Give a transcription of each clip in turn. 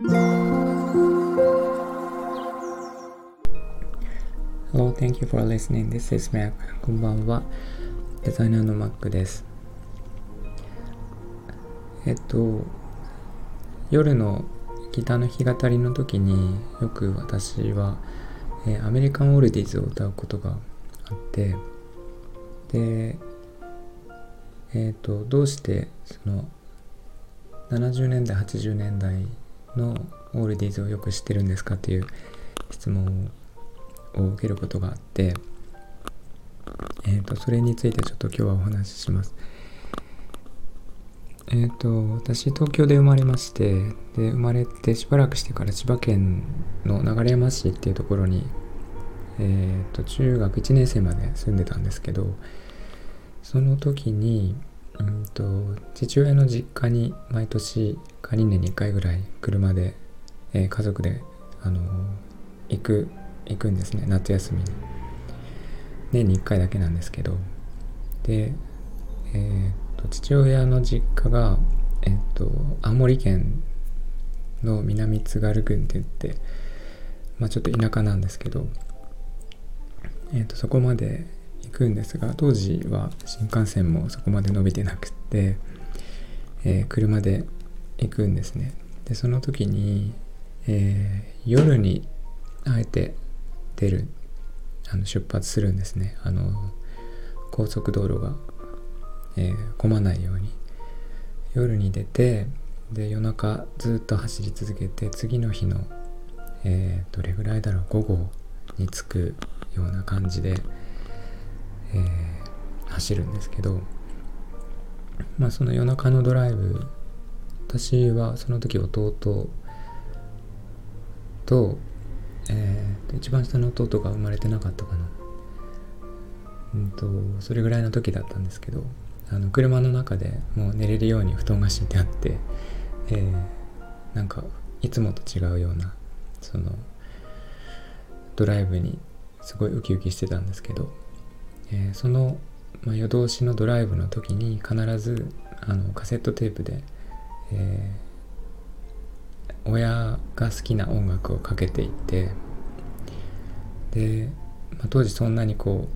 Hello, thank you for listening. This is Mac. こんばんは。デザイナーの Mac です。えっと、夜のギターの弾き語りの時によく私は、えー、アメリカンオールディーズを歌うことがあってでえっ、とどうしてその70年代80年代のオールディーズをよく知ってるんですかっていう質問を受けることがあって、えーと、それについてちょっと今日はお話しします。えっ、ー、と私東京で生まれましてで生まれてしばらくしてから千葉県の流山市っていうところに、えーと中学1年生まで住んでたんですけどその時にうんと父親の実家に毎年か2年に1回ぐらい車で、えー、家族で、あのー、行く行くんですね夏休みに。年に1回だけなんですけど。で、えーと、父親の実家が、えーと、青森県の南津軽郡って言って、まあ、ちょっと田舎なんですけど、えーとそこまで行くんですが当時は新幹線もそこまで伸びてなくて、えー、車で行くんですね。でその時に、えー、夜にあえて出るあの出発するんですね。あの高速道路が、えー、混まないように。夜に出てで夜中ずっと走り続けて次の日の、えー、どれぐらいだろう午後に着くような感じでえー、走るんですけど、まあ、その夜中のドライブ私はその時弟と、えー、一番下の弟が生まれてなかったかな、うんと、それぐらいの時だったんですけどあの車の中でもう寝れるように布団が敷いてあって、えー、なんかいつもと違うようなそのドライブにすごいウキウキしてたんですけどえー、その、まあ、夜通しのドライブの時に必ずあのカセットテープで、えー、親が好きな音楽をかけていてで、まあ、当時そんなにこ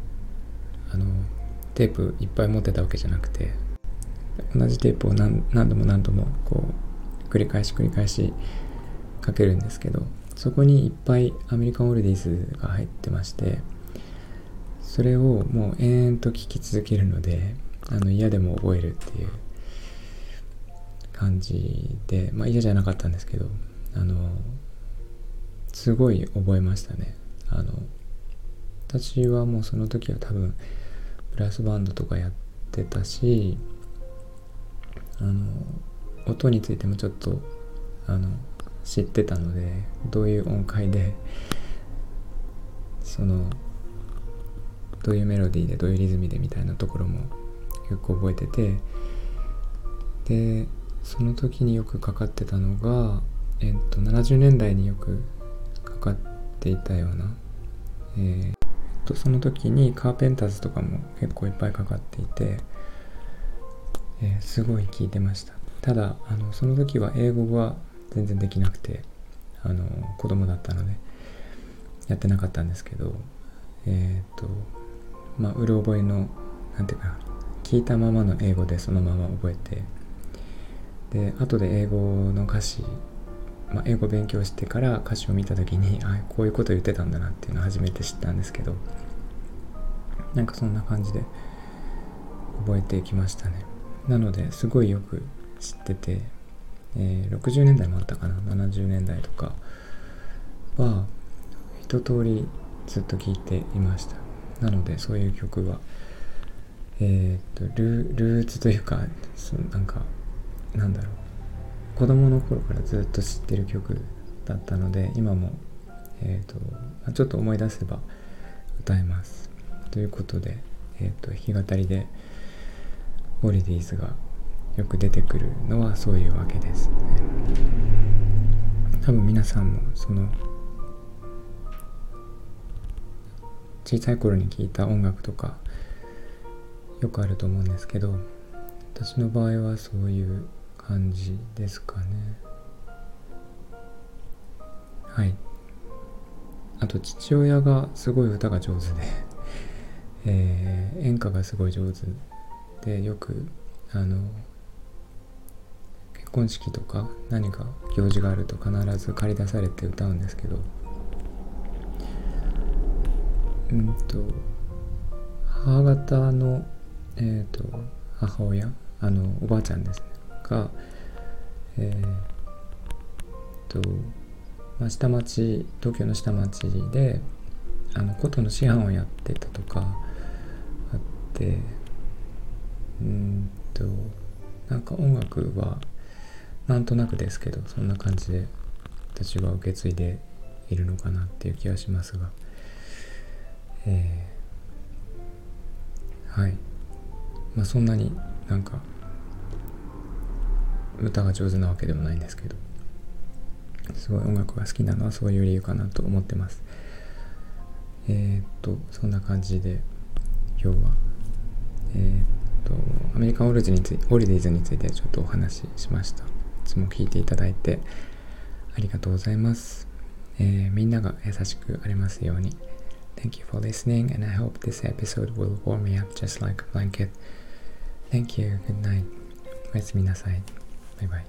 うあのテープいっぱい持ってたわけじゃなくて同じテープを何度も何度もこう繰り返し繰り返しかけるんですけどそこにいっぱいアメリカンオールディーズが入ってましてそれをもう延々と聞き続けるのであの嫌でも覚えるっていう感じでまあ嫌じゃなかったんですけどあのすごい覚えましたね。あの私はもうその時は多分ブラスバンドとかやってたしあの音についてもちょっとあの知ってたのでどういう音階でそのどういうメロディーでどういうリズムでみたいなところも結構覚えててでその時によくかかってたのが、えっと、70年代によくかかっていたような、えー、とその時にカーペンターズとかも結構いっぱいかかっていて、えー、すごい聴いてました。ただあのその時は英語は全然できなくてあの子供だったのでやってなかったんですけどえっ、とまあ、うる覚えの何ていうか聞いたままの英語でそのまま覚えてで後で英語の歌詞、まあ、英語勉強してから歌詞を見た時にあこういうこと言ってたんだなっていうのを初めて知ったんですけどなんかそんな感じで覚えてきましたね。なのですごいよく知ってて、えー、60年代もあったかな？70年代とかは一通りずっと聴いていました。なのでそういう曲はえー、っとルルーツというかそなんかなんだろう子供の頃からずっと知ってる曲だったので今も、えーとま、ちょっと思い出せば歌えます。ということで、えーと、弾き語りでオリディーズがよく出てくるのはそういうわけですね。多分皆さんもその小さい頃に聴いた音楽とかよくあると思うんですけど私の場合はそういう感じですかね。はい。あと父親がすごい歌が上手で えー、演歌がすごい上手でよくあの結婚式とか何か行事があると必ず借り出されて歌うんですけどうんと母方のえ、ー、と母親あのおばあちゃんですね。がえ、ー、と、まあ、下町東京の下町であの琴の師範をやってたとかあってうんとなんか音楽はなんとなくですけどそんな感じで私は受け継いでいるのかなっていう気がしますが。えー、はい。まあそんなになんか歌が上手なわけでもないんですけど。すごい音楽が好きなのはそういう理由かなと思ってます。えー、っとそんな感じで今日はえー、っとアメリカンオルジについホリディーズについてちょっとお話ししました。いつも聞いていただいてありがとうございます、えー、みんなが優しくありますように。Thank you for listening and I hope this episode will warm me up just like a blanket Thank you, good night おやすみなさいバイバイ